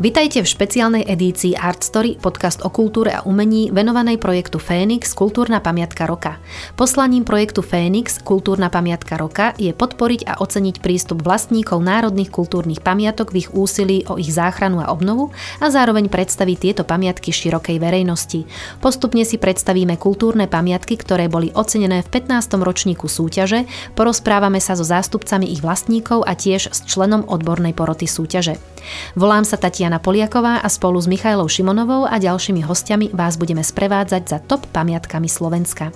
Vitajte v špeciálnej edícii Art Story, podcast o kultúre a umení venovanej projektu Fénix Kultúrna pamiatka roka. Poslaním projektu Fénix Kultúrna pamiatka roka je podporiť a oceniť prístup vlastníkov národných kultúrnych pamiatok v ich úsilí o ich záchranu a obnovu a zároveň predstaviť tieto pamiatky širokej verejnosti. Postupne si predstavíme kultúrne pamiatky, ktoré boli ocenené v 15. ročníku súťaže, porozprávame sa so zástupcami ich vlastníkov a tiež s členom odbornej poroty súťaže. Volám sa Tatiana Jana Poliaková a spolu s Michailou Šimonovou a ďalšími hostiami vás budeme sprevádzať za top pamiatkami Slovenska.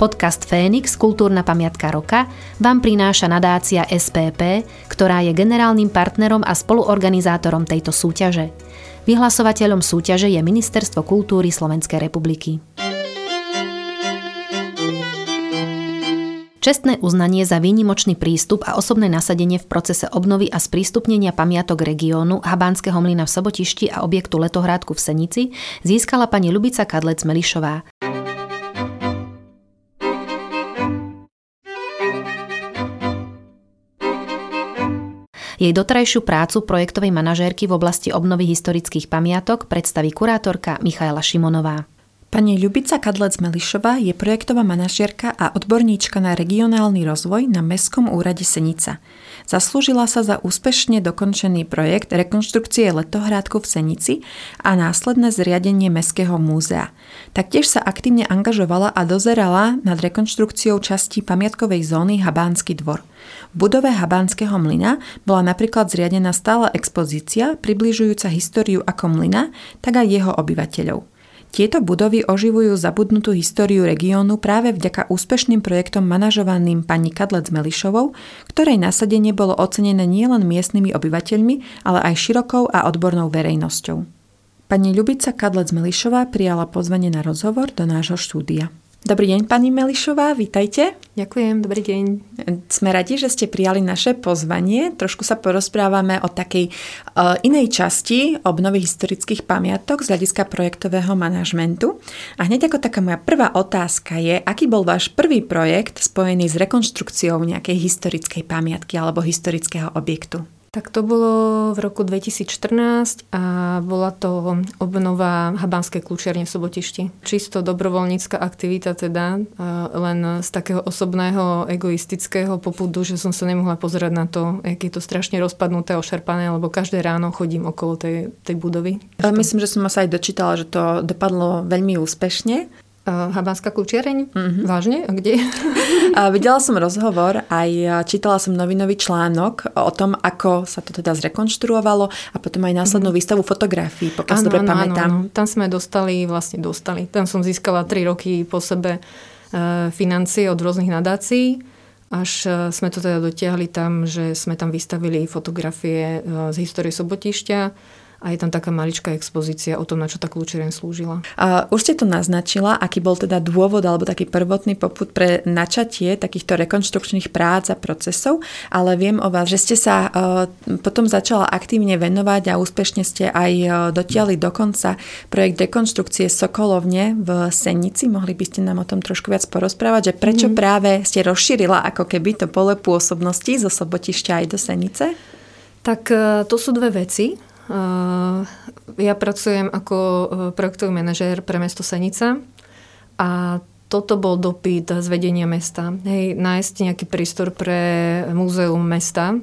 Podcast Fénix, kultúrna pamiatka roka, vám prináša nadácia SPP, ktorá je generálnym partnerom a spoluorganizátorom tejto súťaže. Vyhlasovateľom súťaže je Ministerstvo kultúry Slovenskej republiky. Čestné uznanie za výnimočný prístup a osobné nasadenie v procese obnovy a sprístupnenia pamiatok regiónu Habánskeho mlyna v Sobotišti a objektu Letohrádku v Senici získala pani Lubica Kadlec Melišová. Jej dotrajšiu prácu projektovej manažérky v oblasti obnovy historických pamiatok predstaví kurátorka Michaela Šimonová. Pani Ľubica Kadlec-Melišová je projektová manažierka a odborníčka na regionálny rozvoj na Mestskom úrade Senica. Zaslúžila sa za úspešne dokončený projekt rekonštrukcie letohrádku v Senici a následné zriadenie Mestského múzea. Taktiež sa aktívne angažovala a dozerala nad rekonštrukciou časti pamiatkovej zóny Habánsky dvor. V budove Habánskeho mlyna bola napríklad zriadená stála expozícia približujúca históriu ako mlyna, tak aj jeho obyvateľov. Tieto budovy oživujú zabudnutú históriu regiónu práve vďaka úspešným projektom manažovaným pani Kadlec Melišovou, ktorej nasadenie bolo ocenené nielen miestnymi obyvateľmi, ale aj širokou a odbornou verejnosťou. Pani Ľubica Kadlec Melišová prijala pozvanie na rozhovor do nášho štúdia. Dobrý deň, pani Melišová, vítajte. Ďakujem, dobrý deň. Sme radi, že ste prijali naše pozvanie. Trošku sa porozprávame o takej uh, inej časti obnovy historických pamiatok z hľadiska projektového manažmentu. A hneď ako taká moja prvá otázka je, aký bol váš prvý projekt spojený s rekonštrukciou nejakej historickej pamiatky alebo historického objektu? Tak to bolo v roku 2014 a bola to obnova Habánskej kľúčiarne v Sobotišti. Čisto dobrovoľnícka aktivita teda, len z takého osobného egoistického popudu, že som sa nemohla pozerať na to, jak je to strašne rozpadnuté, ošarpané, lebo každé ráno chodím okolo tej, tej budovy. Myslím, že som sa aj dočítala, že to dopadlo veľmi úspešne. Habánska kľúčiareň? Mm-hmm. Vážne? A kde? A videla som rozhovor, aj čítala som novinový článok o tom, ako sa to teda zrekonštruovalo a potom aj následnú mm-hmm. výstavu fotografií, pokiaľ si dobre pamätám. Áno, Tam sme dostali, vlastne dostali. Tam som získala 3 roky po sebe financie od rôznych nadácií až sme to teda dotiahli tam, že sme tam vystavili fotografie z histórie Sobotišťa a je tam taká maličká expozícia o tom, na čo tá kľúčereň slúžila. A už ste to naznačila, aký bol teda dôvod alebo taký prvotný poput pre načatie takýchto rekonštrukčných prác a procesov, ale viem o vás, že ste sa uh, potom začala aktívne venovať a úspešne ste aj uh, dotiali dokonca projekt rekonštrukcie Sokolovne v Senici. Mohli by ste nám o tom trošku viac porozprávať, že prečo mm. práve ste rozšírila ako keby to pole pôsobnosti zo Sobotišťa aj do Senice? Tak e, to sú dve veci. Eh, ja pracujem ako eh, projektový manažér pre mesto Senica a toto bol dopyt z vedenia mesta. Hej, nájsť nejaký prístor pre múzeum mesta.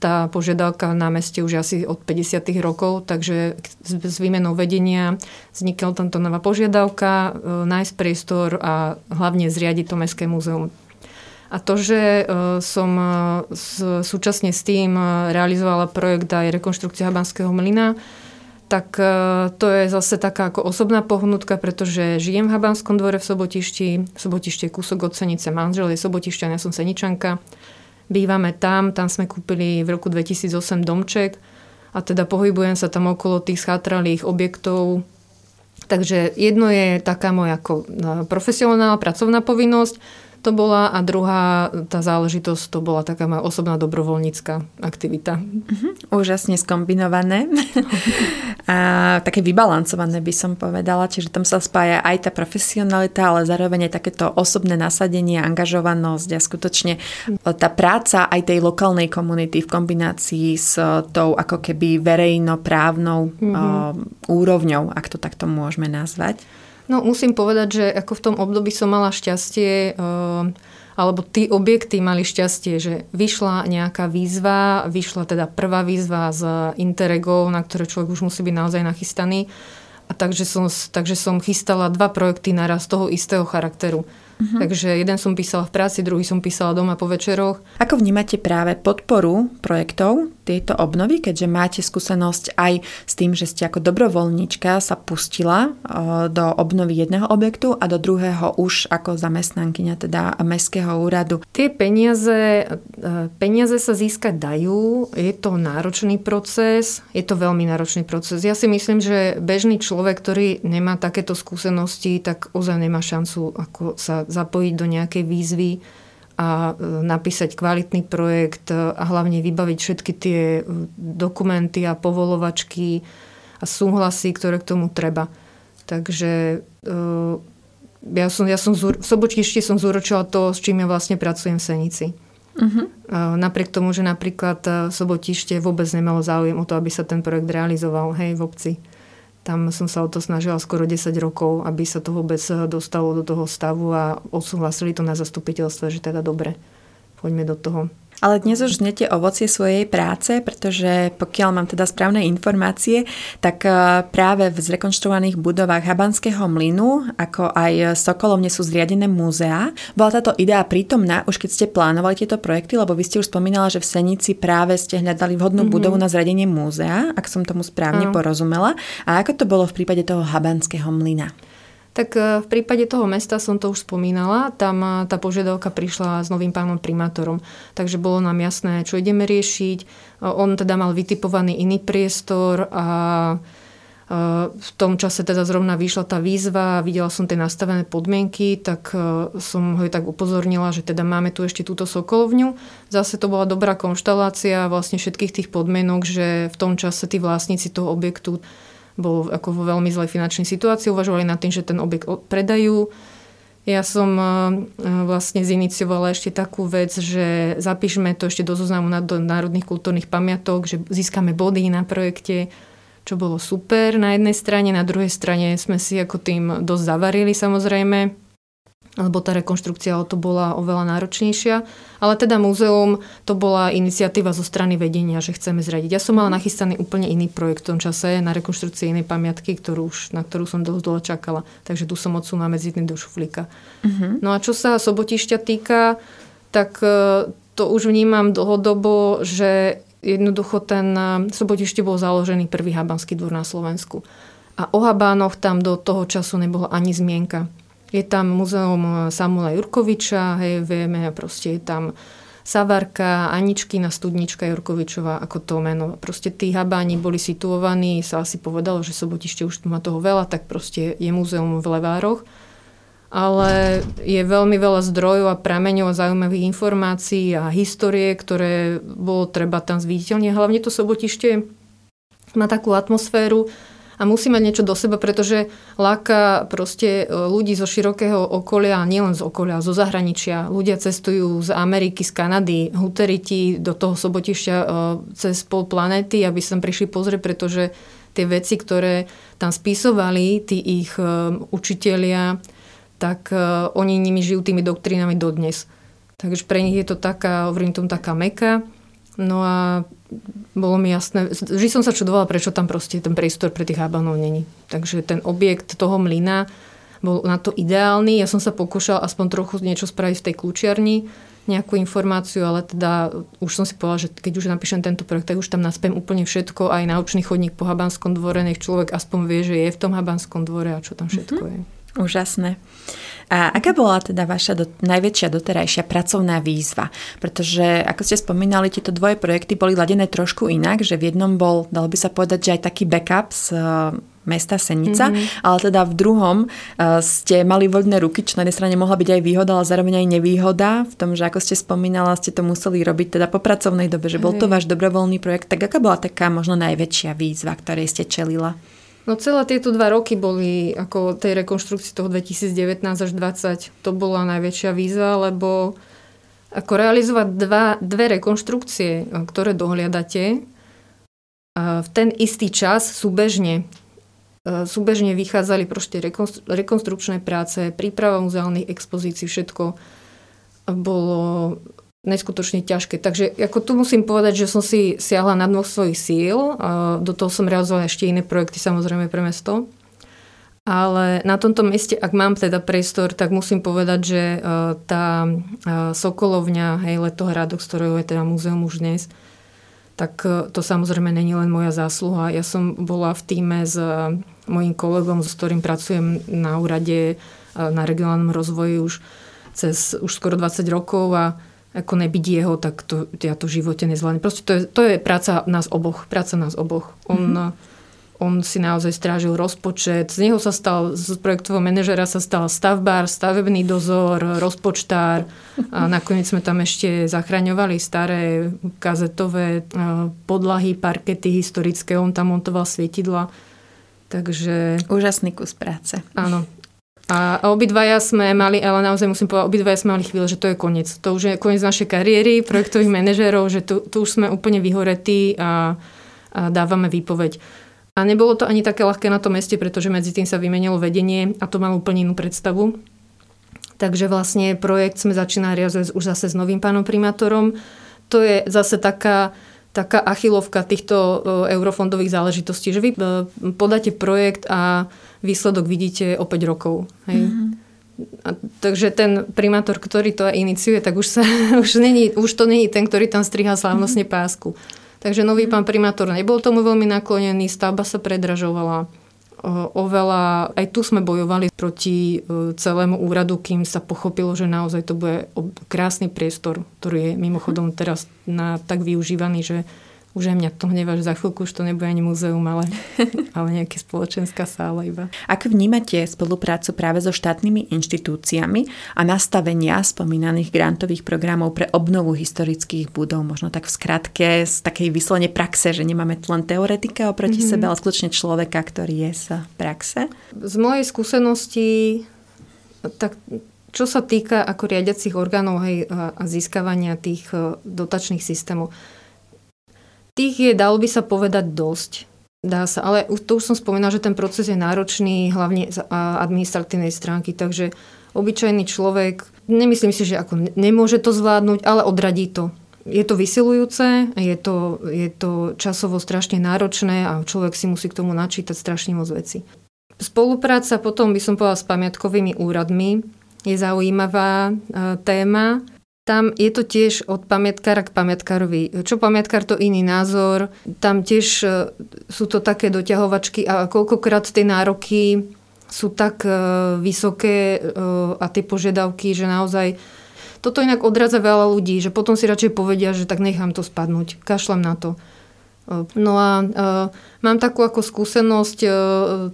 Tá požiadavka na meste už asi od 50. rokov, takže s výmenou vedenia vznikla tamto nová požiadavka, eh, nájsť priestor a hlavne zriadiť to mestské múzeum. A to, že e, som e, súčasne s tým e, realizovala projekt aj rekonštrukcia Habanského mlyna, tak to je zase taká ako osobná pohnutka, pretože žijem v Habanskom dvore v Sobotišti. Sobotište je kúsok od Senice, manžel je Sobotišťan, ja som Seničanka. Bývame tam, tam sme kúpili v roku 2008 domček a teda pohybujem sa tam okolo tých schatralých objektov. Takže jedno je taká moja ako profesionálna pracovná povinnosť, to bola a druhá tá záležitosť to bola taká moja osobná dobrovoľnícka aktivita. Uh-huh, úžasne skombinované a také vybalancované by som povedala, čiže tam sa spája aj tá profesionalita, ale zároveň aj takéto osobné nasadenie, angažovanosť a skutočne tá práca aj tej lokálnej komunity v kombinácii s tou ako keby verejnoprávnou uh-huh. úrovňou, ak to takto môžeme nazvať. No musím povedať, že ako v tom období som mala šťastie, eh, alebo tí objekty mali šťastie, že vyšla nejaká výzva, vyšla teda prvá výzva z Interregov, na ktoré človek už musí byť naozaj nachystaný. A takže som, takže som chystala dva projekty naraz toho istého charakteru. Uh-huh. Takže jeden som písala v práci, druhý som písala doma po večeroch. Ako vnímate práve podporu projektov tieto obnovy, keďže máte skúsenosť aj s tým, že ste ako dobrovoľníčka sa pustila do obnovy jedného objektu a do druhého už ako zamestnankyňa teda Mestského úradu? Tie peniaze, e, peniaze sa získať dajú, je to náročný proces, je to veľmi náročný proces. Ja si myslím, že bežný človek, ktorý nemá takéto skúsenosti, tak ozaj nemá šancu ako sa zapojiť do nejakej výzvy a e, napísať kvalitný projekt a hlavne vybaviť všetky tie e, dokumenty a povolovačky a súhlasy, ktoré k tomu treba. Takže e, ja som, ja som v Sobočišti som zúročila to, s čím ja vlastne pracujem v Senici. Uh-huh. Napriek tomu, že napríklad Sobotište vôbec nemalo záujem o to, aby sa ten projekt realizoval hej, v obci. Tam som sa o to snažila skoro 10 rokov, aby sa to vôbec dostalo do toho stavu a odsúhlasili to na zastupiteľstve, že teda dobre, poďme do toho. Ale dnes už znete ovocie svojej práce, pretože pokiaľ mám teda správne informácie, tak e, práve v zrekonštruovaných budovách Habanského mlynu, ako aj Sokolovne sú zriadené múzea. Bola táto idea prítomná už keď ste plánovali tieto projekty, lebo vy ste už spomínala, že v Senici práve ste hľadali vhodnú mm-hmm. budovu na zriadenie múzea, ak som tomu správne mm. porozumela. A ako to bolo v prípade toho Habanského mlyna? Tak e, v prípade toho mesta som to už spomínala, tam e, tá požiadavka prišla s novým pánom primátorom, takže bolo nám jasné, čo ideme riešiť. E, on teda mal vytipovaný iný priestor a v tom čase teda zrovna vyšla tá výzva, videla som tie nastavené podmienky, tak som ho tak upozornila, že teda máme tu ešte túto Sokolovňu. Zase to bola dobrá konštalácia vlastne všetkých tých podmienok, že v tom čase tí vlastníci toho objektu bol ako vo veľmi zlej finančnej situácii, uvažovali nad tým, že ten objekt predajú. Ja som e, e, vlastne ziniciovala ešte takú vec, že zapíšeme to ešte do zoznamu do národných kultúrnych pamiatok, že získame body na projekte, čo bolo super na jednej strane, na druhej strane sme si ako tým dosť zavarili samozrejme lebo tá rekonštrukcia o to bola oveľa náročnejšia. Ale teda múzeum, to bola iniciatíva zo strany vedenia, že chceme zradiť. Ja som mala nachystaný úplne iný projekt v tom čase na rekonštrukcii inej pamiatky, ktorú už, na ktorú som dosť dlho čakala. Takže tu som odsunula medzi tým do šuflíka. Uh-huh. No a čo sa Sobotišťa týka, tak e, to už vnímam dlhodobo, že jednoducho ten e, Sobotište bol založený prvý habanský dvor na Slovensku. A o Habánoch tam do toho času nebolo ani zmienka. Je tam muzeum Samuela Jurkoviča, hej, vieme, proste je tam Savarka, Aničkina, Studnička Jurkovičová, ako to meno. Proste tí habáni boli situovaní, sa asi povedalo, že Sobotište už má toho veľa, tak proste je muzeum v Levároch. Ale je veľmi veľa zdrojov a prameňov a zaujímavých informácií a histórie, ktoré bolo treba tam zviditeľniť. Hlavne to Sobotište má takú atmosféru, a musí mať niečo do seba, pretože láka proste e, ľudí zo širokého okolia, nielen z okolia, zo zahraničia. Ľudia cestujú z Ameriky, z Kanady, huteriti do toho sobotišťa e, cez pol planety, aby sa prišli pozrieť, pretože tie veci, ktoré tam spisovali, tí ich e, učitelia, tak oni nimi žijú tými doktrínami dodnes. Takže pre nich je to taká, hovorím tomu, taká meka. No a bolo mi jasné, vždy som sa čudovala, prečo tam proste ten priestor pre tých hábanov není. Takže ten objekt toho mlyna bol na to ideálny. Ja som sa pokúšala aspoň trochu niečo spraviť v tej kľúčiarni, nejakú informáciu, ale teda už som si povedala, že keď už napíšem tento projekt, tak už tam naspiem úplne všetko, aj naučný chodník po Habanskom dvore, nech človek aspoň vie, že je v tom Habanskom dvore a čo tam všetko mm-hmm. je. Úžasné. A aká bola teda vaša do, najväčšia doterajšia pracovná výzva? Pretože, ako ste spomínali, tieto dvoje projekty boli ladené trošku inak, že v jednom bol, dalo by sa povedať, že aj taký backup s mesta Senica, mm-hmm. ale teda v druhom uh, ste mali voľné ruky, čo na jednej strane mohla byť aj výhoda, ale zároveň aj nevýhoda v tom, že ako ste spomínala, ste to museli robiť teda po pracovnej dobe, že bol to váš dobrovoľný projekt. Tak aká bola taká možno najväčšia výzva, ktorej ste čelila? No celé tieto dva roky boli ako tej rekonštrukcii toho 2019 až 2020. To bola najväčšia výzva, lebo ako realizovať dva, dve rekonštrukcie, ktoré dohliadate, v ten istý čas súbežne súbežne vychádzali proste rekonstrukčné práce, príprava muzeálnych expozícií, všetko bolo neskutočne ťažké. Takže ako tu musím povedať, že som si siahla na dvoch svojich síl. Do toho som realizovala ešte iné projekty, samozrejme pre mesto. Ale na tomto mieste, ak mám teda priestor, tak musím povedať, že e, tá e, Sokolovňa, hej, Letohradok, z ktorého je teda múzeum už dnes, tak to samozrejme není len moja zásluha. Ja som bola v týme s mojim kolegom, s ktorým pracujem na úrade na regionálnom rozvoji už cez už skoro 20 rokov a ako nebyť jeho, tak to, ja to v živote nezvládnem. Proste to je, to je práca nás oboch. Práca nás oboch. On, mm-hmm. on si naozaj strážil rozpočet. Z neho sa stal, z projektového manažera sa stal stavbár, stavebný dozor, rozpočtár. A nakoniec sme tam ešte zachraňovali staré kazetové e, podlahy, parkety historické. On tam montoval svietidla. Takže... Úžasný kus práce. Áno, a obidvaja sme mali, ale naozaj musím povedať, obidvaja sme mali chvíľu, že to je koniec. To už je koniec našej kariéry, projektových manažérov, že tu, tu už sme úplne vyhoretí a, a dávame výpoveď. A nebolo to ani také ľahké na tom meste, pretože medzi tým sa vymenilo vedenie a to malo úplne inú predstavu. Takže vlastne projekt sme začínali už zase s novým pánom primátorom. To je zase taká, taká achilovka týchto e, eurofondových záležitostí, že vy e, podáte projekt a výsledok vidíte o 5 rokov. Hej. Mm-hmm. A, takže ten primátor, ktorý to iniciuje, tak už, sa, už, není, už to není ten, ktorý tam striha slávnostne mm-hmm. pásku. Takže nový pán primátor nebol tomu veľmi naklonený, stavba sa predražovala oveľa, aj tu sme bojovali proti e, celému úradu, kým sa pochopilo, že naozaj to bude krásny priestor, ktorý je mimochodom teraz na, tak využívaný, že už aj mňa to hnevá, že za chvíľku už to nebude ani muzeum, ale, ale nejaká spoločenská sála iba. Ako vnímate spoluprácu práve so štátnymi inštitúciami a nastavenia spomínaných grantových programov pre obnovu historických budov? Možno tak v skratke z takej vyslovene praxe, že nemáme len teoretika oproti mm-hmm. sebe, ale skutočne človeka, ktorý je z praxe? Z mojej skúsenosti tak čo sa týka ako riadiacich orgánov hej, a získavania tých e, dotačných systémov, Tých je, dalo by sa povedať, dosť. Dá sa, ale to už som spomínala, že ten proces je náročný, hlavne z administratívnej stránky, takže obyčajný človek, nemyslím si, že ako nemôže to zvládnuť, ale odradí to. Je to vysilujúce, je to, je to časovo strašne náročné a človek si musí k tomu načítať strašne moc veci. Spolupráca potom by som povedala s pamiatkovými úradmi je zaujímavá e, téma. Tam je to tiež od pamiatkára k pamiatkárovi. Čo pamiatkár, to iný názor. Tam tiež e, sú to také doťahovačky a koľkokrát tie nároky sú tak e, vysoké e, a tie požiadavky, že naozaj toto inak odradza veľa ľudí, že potom si radšej povedia, že tak nechám to spadnúť, kašlem na to. No a mám takú ako skúsenosť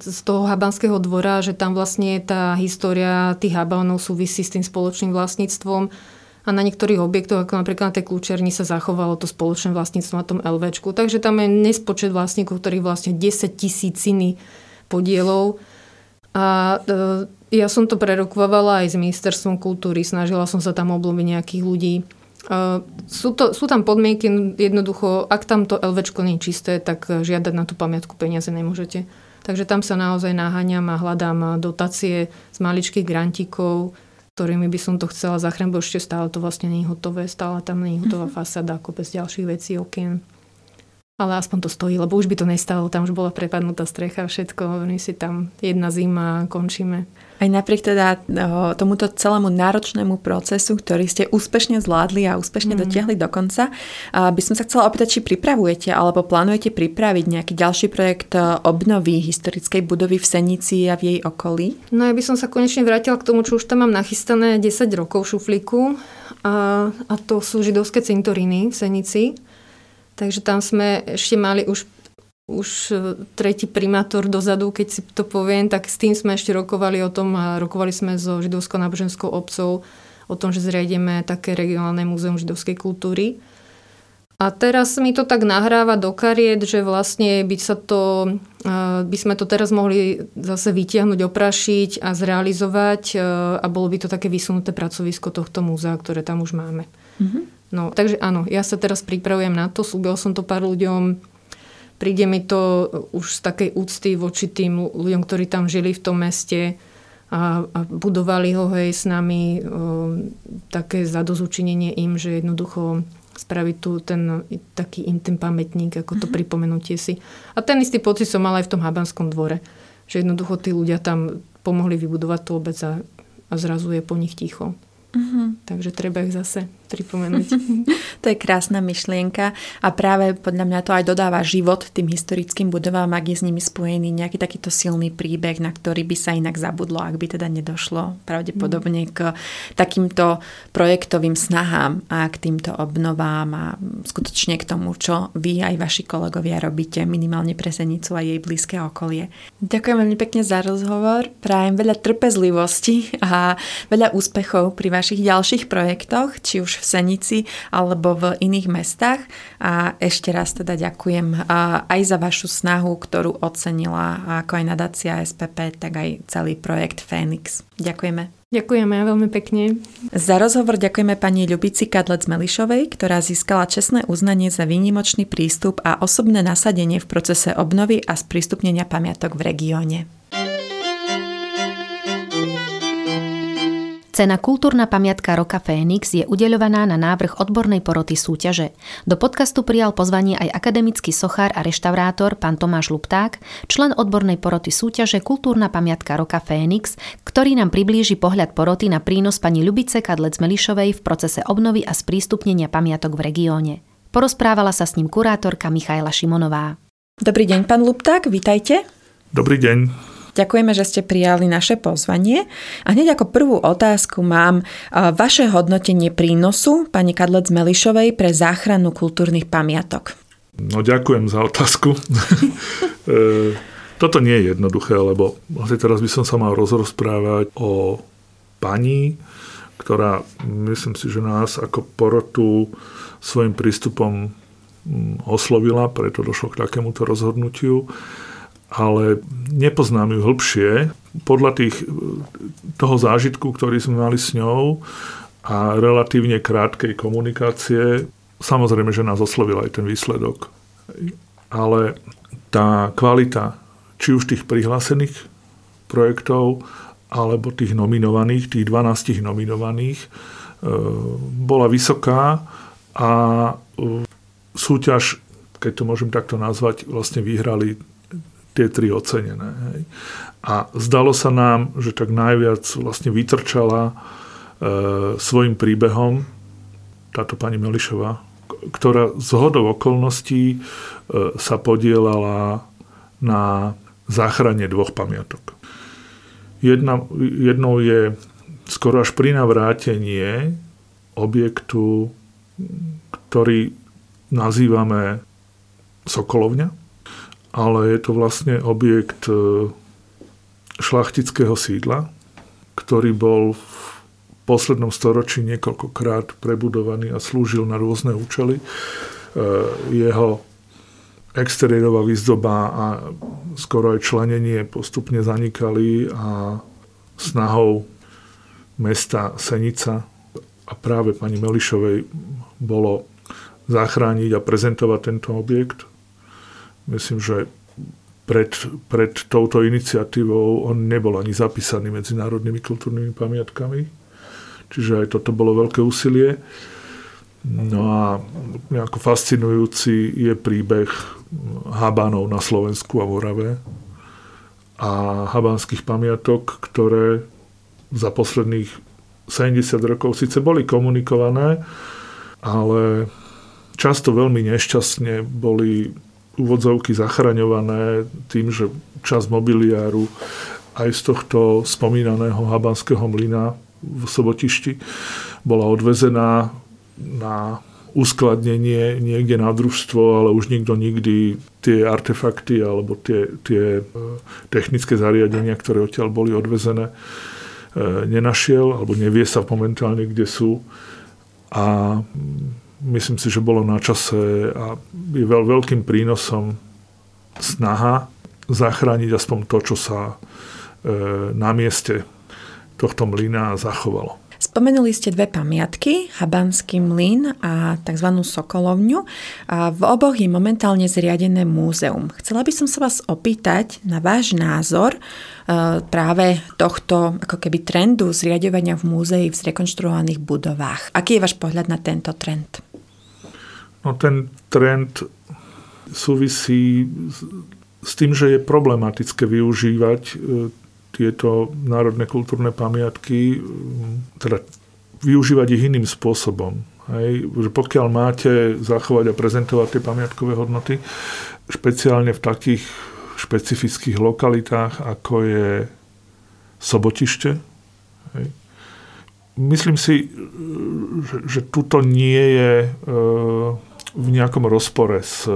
z toho habanského dvora, že tam vlastne tá história tých habanov súvisí s tým spoločným vlastníctvom a na niektorých objektoch, ako napríklad na tej kľúčerni, sa zachovalo to spoločné vlastníctvo na tom LVčku. Takže tam je nespočet vlastníkov, ktorí vlastne 10 tisíciny podielov. A e, ja som to prerokovala aj s ministerstvom kultúry, snažila som sa tam obloviť nejakých ľudí. E, sú, to, sú tam podmienky, jednoducho, ak tam to LVčko nie je čisté, tak žiadať na tú pamiatku peniaze nemôžete. Takže tam sa naozaj naháňam a hľadám dotácie z maličkých grantíkov, ktorými by som to chcela zachrániť, bo ešte stále to vlastne nie je hotové, stále tam nie je hotová mm-hmm. fasáda, ako bez ďalších vecí, okien. Ale aspoň to stojí, lebo už by to nestalo, tam už bola prepadnutá strecha, všetko, my si tam jedna zima a končíme. Aj napriek teda tomuto celému náročnému procesu, ktorý ste úspešne zvládli a úspešne mm. dotiahli do konca, by som sa chcela opýtať, či pripravujete alebo plánujete pripraviť nejaký ďalší projekt e, obnovy historickej budovy v Senici a v jej okolí? No ja by som sa konečne vrátila k tomu, čo už tam mám nachystané 10 rokov v šuflíku a, a to sú židovské cintoríny v Senici. Takže tam sme ešte mali už už tretí primátor dozadu, keď si to poviem, tak s tým sme ešte rokovali o tom a rokovali sme so židovskou náboženskou obcov o tom, že zriadíme také regionálne múzeum židovskej kultúry. A teraz mi to tak nahráva do kariet, že vlastne by, sa to, by sme to teraz mohli zase vytiahnuť, oprašiť a zrealizovať a bolo by to také vysunuté pracovisko tohto múzea, ktoré tam už máme. Mm-hmm. No, takže áno, ja sa teraz pripravujem na to, slúbil som to pár ľuďom, príde mi to už z takej úcty voči tým ľuďom, ktorí tam žili v tom meste, a, a budovali ho hej s nami o, také zadozučinenie im, že jednoducho spraviť tu ten taký intim pamätník, ako to mm-hmm. pripomenutie si. A ten istý pocit som mala aj v tom Habanskom dvore, že jednoducho tí ľudia tam pomohli vybudovať tú obec a, a zrazu je po nich ticho. Mm-hmm. Takže treba ich zase pripomenúť. to je krásna myšlienka a práve podľa mňa to aj dodáva život tým historickým budovám, ak je s nimi spojený nejaký takýto silný príbeh, na ktorý by sa inak zabudlo, ak by teda nedošlo pravdepodobne mm. k takýmto projektovým snahám a k týmto obnovám a skutočne k tomu, čo vy aj vaši kolegovia robíte minimálne pre Senicu a jej blízke okolie. Ďakujem veľmi pekne za rozhovor, prajem veľa trpezlivosti a veľa úspechov pri vašich ďalších projektoch, či už v Senici alebo v iných mestách. A ešte raz teda ďakujem aj za vašu snahu, ktorú ocenila ako aj nadácia SPP, tak aj celý projekt Fénix. Ďakujeme. Ďakujeme veľmi pekne. Za rozhovor ďakujeme pani Ľubici Kadlec Melišovej, ktorá získala čestné uznanie za výnimočný prístup a osobné nasadenie v procese obnovy a sprístupnenia pamiatok v regióne. Cena Kultúrna pamiatka roka Fénix je udeľovaná na návrh odbornej poroty súťaže. Do podcastu prijal pozvanie aj akademický sochár a reštaurátor pán Tomáš Lupták, člen odbornej poroty súťaže Kultúrna pamiatka roka Fénix, ktorý nám priblíži pohľad poroty na prínos pani Ľubice Kadlec Melišovej v procese obnovy a sprístupnenia pamiatok v regióne. Porozprávala sa s ním kurátorka Michaela Šimonová. Dobrý deň, pán Lupták, vítajte. Dobrý deň. Ďakujeme, že ste prijali naše pozvanie. A hneď ako prvú otázku mám vaše hodnotenie prínosu pani Kadlec Melišovej pre záchranu kultúrnych pamiatok. No ďakujem za otázku. E, toto nie je jednoduché, lebo vlastne teraz by som sa mal rozprávať o pani, ktorá myslím si, že nás ako porotu svojim prístupom mm, oslovila, preto došlo k takémuto rozhodnutiu ale nepoznám ju hĺbšie. Podľa tých, toho zážitku, ktorý sme mali s ňou a relatívne krátkej komunikácie, samozrejme, že nás oslovil aj ten výsledok. Ale tá kvalita či už tých prihlásených projektov, alebo tých nominovaných, tých 12 nominovaných, e, bola vysoká a e, súťaž, keď to môžem takto nazvať, vlastne vyhrali tie tri ocenené. Hej. A zdalo sa nám, že tak najviac vlastne vytrčala e, svojim príbehom táto pani Melišová, ktorá z hodov okolností e, sa podielala na záchrane dvoch pamiatok. Jedna, jednou je skoro až pri navrátenie objektu, ktorý nazývame Sokolovňa ale je to vlastne objekt e, šlachtického sídla, ktorý bol v poslednom storočí niekoľkokrát prebudovaný a slúžil na rôzne účely. E, jeho exteriérová výzdoba a skoro aj členenie postupne zanikali a snahou mesta Senica a práve pani Melišovej bolo zachrániť a prezentovať tento objekt myslím, že pred, pred touto iniciatívou on nebol ani zapísaný medzinárodnými kultúrnymi pamiatkami. Čiže aj toto bolo veľké úsilie. No a nejako fascinujúci je príbeh Habanov na Slovensku a Vorave a habanských pamiatok, ktoré za posledných 70 rokov síce boli komunikované, ale často veľmi nešťastne boli úvodzovky zachraňované tým, že čas mobiliáru aj z tohto spomínaného habanského mlyna v Sobotišti bola odvezená na uskladnenie niekde na družstvo, ale už nikto nikdy tie artefakty alebo tie, tie technické zariadenia, ktoré odtiaľ boli odvezené, nenašiel alebo nevie sa momentálne, kde sú. A myslím si, že bolo na čase a je veľ, veľkým prínosom snaha zachrániť aspoň to, čo sa e, na mieste tohto mlyna zachovalo. Spomenuli ste dve pamiatky, Habanský mlyn a tzv. Sokolovňu. A v oboch je momentálne zriadené múzeum. Chcela by som sa vás opýtať na váš názor e, práve tohto ako keby trendu zriadovania v múzei v zrekonštruovaných budovách. Aký je váš pohľad na tento trend? No ten trend súvisí s tým, že je problematické využívať e, tieto národné kultúrne pamiatky, teda využívať ich iným spôsobom. Hej, že pokiaľ máte zachovať a prezentovať tie pamiatkové hodnoty, špeciálne v takých špecifických lokalitách, ako je Sobotište, hej, myslím si, že, že tuto nie je e, v nejakom rozpore s,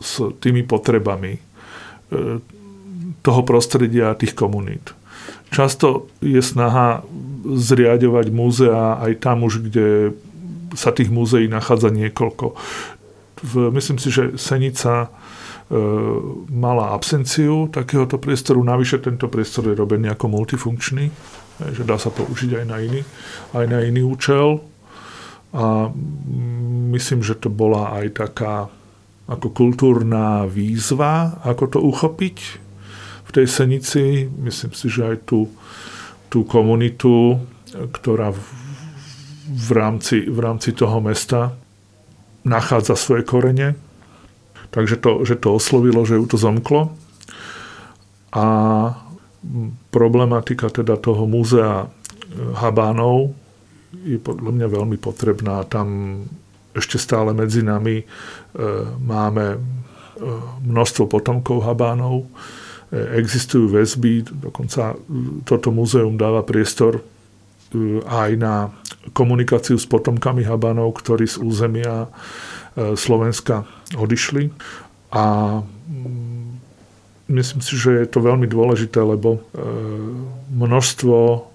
s tými potrebami e, toho prostredia tých komunít. Často je snaha zriadovať múzea aj tam už, kde sa tých múzeí nachádza niekoľko. V, myslím si, že Senica e, mala absenciu takéhoto priestoru, navyše tento priestor je robený ako multifunkčný, že dá sa použiť aj na iný, aj na iný účel. A myslím, že to bola aj taká ako kultúrna výzva, ako to uchopiť tej Senici, myslím si, že aj tú, tú komunitu, ktorá v, v, rámci, v rámci toho mesta nachádza svoje korene. Takže to, že to oslovilo, že ju to zomklo. A problematika teda toho múzea Habánov je podľa mňa veľmi potrebná. Tam ešte stále medzi nami e, máme e, množstvo potomkov Habánov, existujú väzby, dokonca toto múzeum dáva priestor e, aj na komunikáciu s potomkami Habanov, ktorí z územia e, Slovenska odišli. A mm, myslím si, že je to veľmi dôležité, lebo e, množstvo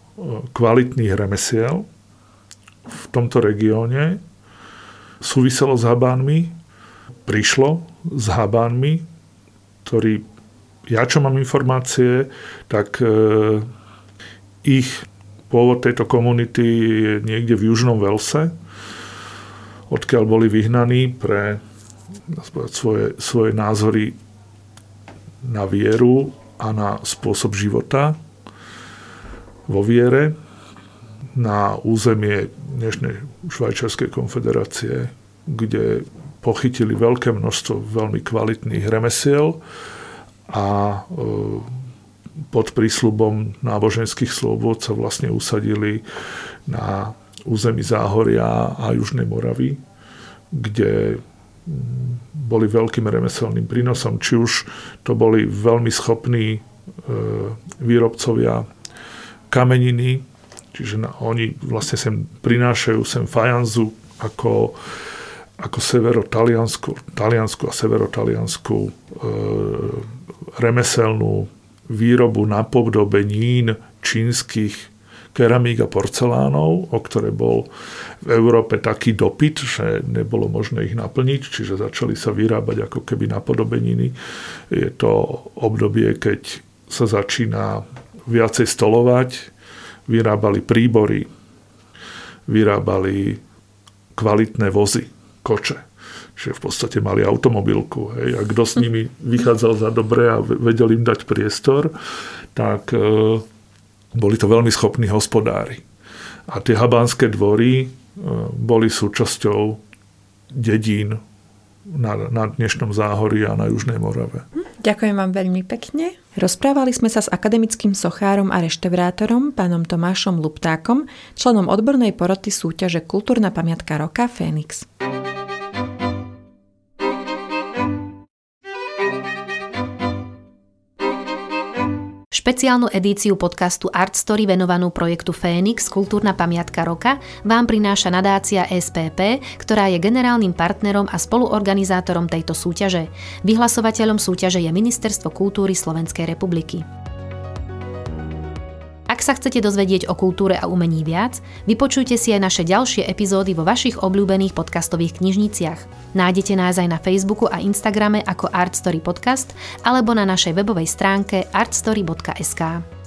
kvalitných remesiel v tomto regióne. Súviselo s Habánmi, prišlo s Habánmi, ktorí ja čo mám informácie, tak e, ich pôvod tejto komunity je niekde v Južnom Velse, odkiaľ boli vyhnaní pre svoje, svoje názory na vieru a na spôsob života vo viere na územie dnešnej Švajčiarskej konfederácie, kde pochytili veľké množstvo veľmi kvalitných remesiel, a e, pod prísľubom náboženských slobod sa vlastne usadili na území Záhoria a Južnej Moravy, kde boli veľkým remeselným prínosom. Či už to boli veľmi schopní e, výrobcovia kameniny, čiže oni vlastne sem prinášajú sem fajanzu ako ako severo-taliansku, taliansku a severo-taliansku e, remeselnú výrobu napodobenín čínskych keramík a porcelánov, o ktoré bol v Európe taký dopyt, že nebolo možné ich naplniť, čiže začali sa vyrábať ako keby napodobeniny. Je to obdobie, keď sa začína viacej stolovať, vyrábali príbory, vyrábali kvalitné vozy koče. Čiže v podstate mali automobilku. Hej. A kto s nimi vychádzal za dobre a vedel im dať priestor, tak e, boli to veľmi schopní hospodári. A tie habánske dvory e, boli súčasťou dedín na, na dnešnom Záhorí a na Južnej Morave. Ďakujem vám veľmi pekne. Rozprávali sme sa s akademickým sochárom a reštaurátorom pánom Tomášom Luptákom, členom odbornej poroty súťaže Kultúrna pamiatka roka Fénix. Špeciálnu edíciu podcastu Art Story venovanú projektu Fénix Kultúrna pamiatka roka vám prináša nadácia SPP, ktorá je generálnym partnerom a spoluorganizátorom tejto súťaže. Vyhlasovateľom súťaže je Ministerstvo kultúry Slovenskej republiky. Ak sa chcete dozvedieť o kultúre a umení viac, vypočujte si aj naše ďalšie epizódy vo vašich obľúbených podcastových knižniciach. Nájdete nás aj na Facebooku a Instagrame ako Artstory Podcast alebo na našej webovej stránke artstory.sk.